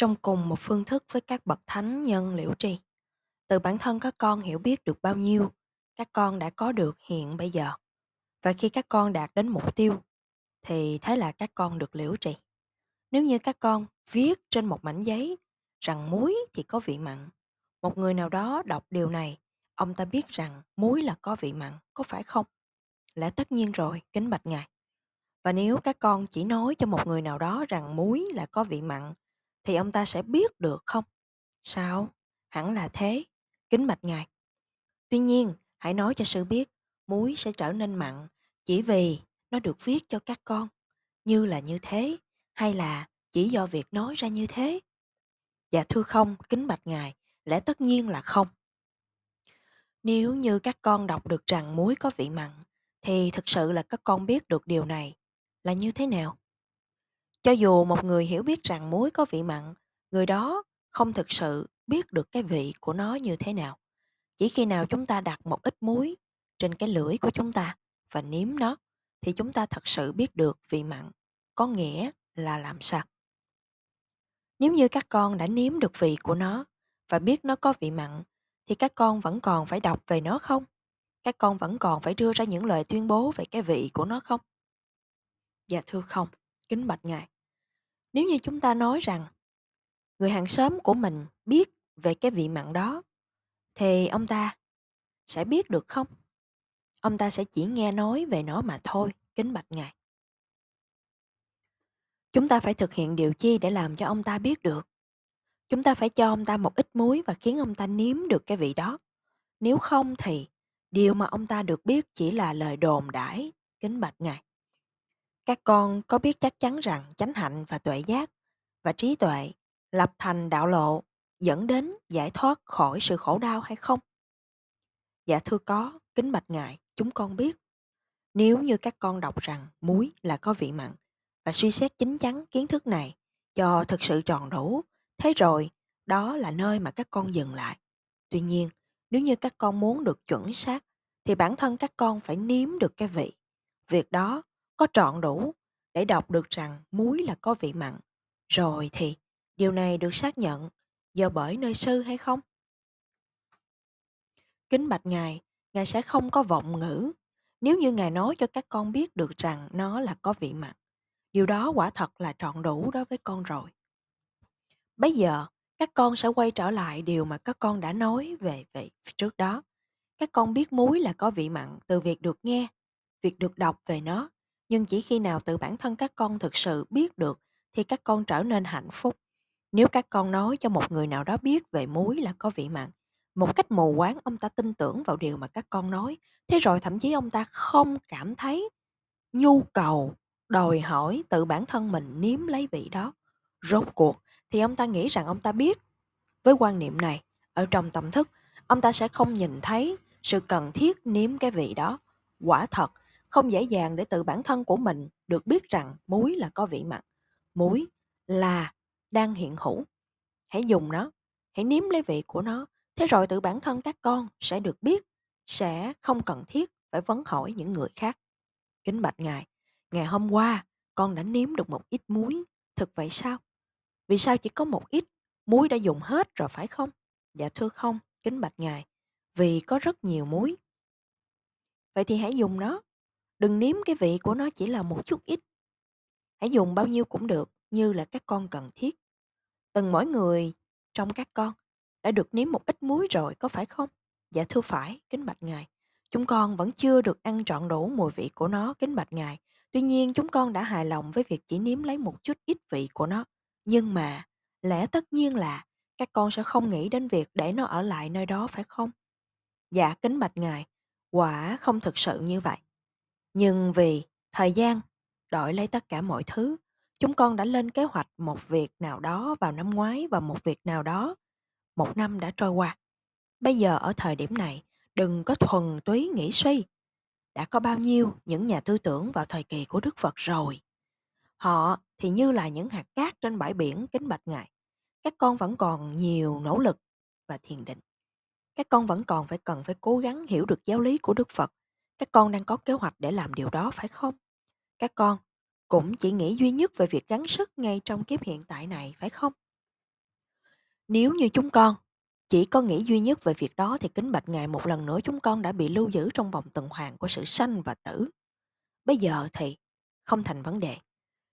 Trong cùng một phương thức với các bậc thánh nhân liễu trì từ bản thân các con hiểu biết được bao nhiêu, các con đã có được hiện bây giờ. Và khi các con đạt đến mục tiêu, thì thế là các con được liễu trì. Nếu như các con viết trên một mảnh giấy rằng muối thì có vị mặn, một người nào đó đọc điều này, ông ta biết rằng muối là có vị mặn, có phải không? Lẽ tất nhiên rồi, kính bạch ngài. Và nếu các con chỉ nói cho một người nào đó rằng muối là có vị mặn, thì ông ta sẽ biết được không? Sao? Hẳn là thế. Kính bạch ngài. Tuy nhiên, hãy nói cho sư biết, muối sẽ trở nên mặn chỉ vì nó được viết cho các con. Như là như thế, hay là chỉ do việc nói ra như thế? Dạ thưa không, kính bạch ngài, lẽ tất nhiên là không. Nếu như các con đọc được rằng muối có vị mặn, thì thực sự là các con biết được điều này là như thế nào? Cho dù một người hiểu biết rằng muối có vị mặn, người đó không thực sự biết được cái vị của nó như thế nào. Chỉ khi nào chúng ta đặt một ít muối trên cái lưỡi của chúng ta và nếm nó, thì chúng ta thật sự biết được vị mặn có nghĩa là làm sao. Nếu như các con đã nếm được vị của nó và biết nó có vị mặn, thì các con vẫn còn phải đọc về nó không? Các con vẫn còn phải đưa ra những lời tuyên bố về cái vị của nó không? Dạ thưa không, kính bạch ngài. Nếu như chúng ta nói rằng người hàng xóm của mình biết về cái vị mặn đó, thì ông ta sẽ biết được không? Ông ta sẽ chỉ nghe nói về nó mà thôi, kính bạch ngài. Chúng ta phải thực hiện điều chi để làm cho ông ta biết được? Chúng ta phải cho ông ta một ít muối và khiến ông ta nếm được cái vị đó. Nếu không thì điều mà ông ta được biết chỉ là lời đồn đãi, kính bạch ngài. Các con có biết chắc chắn rằng chánh hạnh và tuệ giác và trí tuệ lập thành đạo lộ dẫn đến giải thoát khỏi sự khổ đau hay không? Dạ thưa có, kính bạch ngài, chúng con biết. Nếu như các con đọc rằng muối là có vị mặn và suy xét chính chắn kiến thức này cho thực sự tròn đủ, thế rồi đó là nơi mà các con dừng lại. Tuy nhiên, nếu như các con muốn được chuẩn xác thì bản thân các con phải nếm được cái vị. Việc đó có trọn đủ để đọc được rằng muối là có vị mặn. Rồi thì điều này được xác nhận do bởi nơi sư hay không? Kính bạch Ngài, Ngài sẽ không có vọng ngữ nếu như Ngài nói cho các con biết được rằng nó là có vị mặn. Điều đó quả thật là trọn đủ đối với con rồi. Bây giờ, các con sẽ quay trở lại điều mà các con đã nói về vị trước đó. Các con biết muối là có vị mặn từ việc được nghe, việc được đọc về nó nhưng chỉ khi nào tự bản thân các con thực sự biết được thì các con trở nên hạnh phúc. Nếu các con nói cho một người nào đó biết về muối là có vị mặn, một cách mù quáng ông ta tin tưởng vào điều mà các con nói, thế rồi thậm chí ông ta không cảm thấy nhu cầu đòi hỏi tự bản thân mình nếm lấy vị đó. Rốt cuộc thì ông ta nghĩ rằng ông ta biết. Với quan niệm này, ở trong tâm thức, ông ta sẽ không nhìn thấy sự cần thiết nếm cái vị đó. Quả thật, không dễ dàng để tự bản thân của mình được biết rằng muối là có vị mặn. Muối là đang hiện hữu. Hãy dùng nó, hãy nếm lấy vị của nó, thế rồi tự bản thân các con sẽ được biết, sẽ không cần thiết phải vấn hỏi những người khác. Kính bạch Ngài, ngày hôm qua con đã nếm được một ít muối, thực vậy sao? Vì sao chỉ có một ít, muối đã dùng hết rồi phải không? Dạ thưa không, kính bạch Ngài, vì có rất nhiều muối. Vậy thì hãy dùng nó, Đừng nếm cái vị của nó chỉ là một chút ít. Hãy dùng bao nhiêu cũng được như là các con cần thiết. Từng mỗi người trong các con đã được nếm một ít muối rồi có phải không? Dạ thưa phải, kính bạch ngài. Chúng con vẫn chưa được ăn trọn đủ mùi vị của nó, kính bạch ngài. Tuy nhiên chúng con đã hài lòng với việc chỉ nếm lấy một chút ít vị của nó. Nhưng mà, lẽ tất nhiên là các con sẽ không nghĩ đến việc để nó ở lại nơi đó phải không? Dạ kính bạch ngài, quả không thực sự như vậy. Nhưng vì thời gian đổi lấy tất cả mọi thứ, chúng con đã lên kế hoạch một việc nào đó vào năm ngoái và một việc nào đó. Một năm đã trôi qua. Bây giờ ở thời điểm này, đừng có thuần túy nghĩ suy. Đã có bao nhiêu những nhà tư tưởng vào thời kỳ của Đức Phật rồi. Họ thì như là những hạt cát trên bãi biển kính bạch ngài. Các con vẫn còn nhiều nỗ lực và thiền định. Các con vẫn còn phải cần phải cố gắng hiểu được giáo lý của Đức Phật các con đang có kế hoạch để làm điều đó phải không? Các con cũng chỉ nghĩ duy nhất về việc gắng sức ngay trong kiếp hiện tại này phải không? Nếu như chúng con chỉ có nghĩ duy nhất về việc đó thì kính bạch ngài một lần nữa chúng con đã bị lưu giữ trong vòng tuần hoàn của sự sanh và tử. Bây giờ thì không thành vấn đề.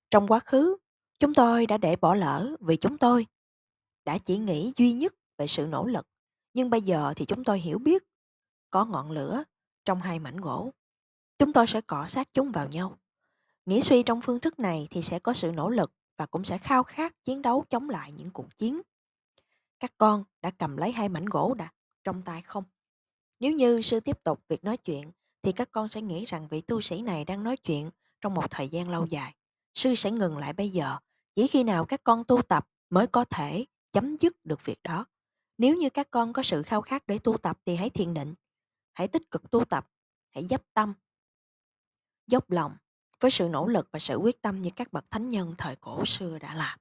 Trong quá khứ, chúng tôi đã để bỏ lỡ vì chúng tôi đã chỉ nghĩ duy nhất về sự nỗ lực. Nhưng bây giờ thì chúng tôi hiểu biết có ngọn lửa trong hai mảnh gỗ. Chúng tôi sẽ cọ sát chúng vào nhau. Nghĩ suy trong phương thức này thì sẽ có sự nỗ lực và cũng sẽ khao khát chiến đấu chống lại những cuộc chiến. Các con đã cầm lấy hai mảnh gỗ đã trong tay không? Nếu như sư tiếp tục việc nói chuyện, thì các con sẽ nghĩ rằng vị tu sĩ này đang nói chuyện trong một thời gian lâu dài. Sư sẽ ngừng lại bây giờ. Chỉ khi nào các con tu tập mới có thể chấm dứt được việc đó. Nếu như các con có sự khao khát để tu tập thì hãy thiền định. Hãy tích cực tu tập. Hãy dốc tâm. Dốc lòng với sự nỗ lực và sự quyết tâm như các bậc thánh nhân thời cổ xưa đã làm.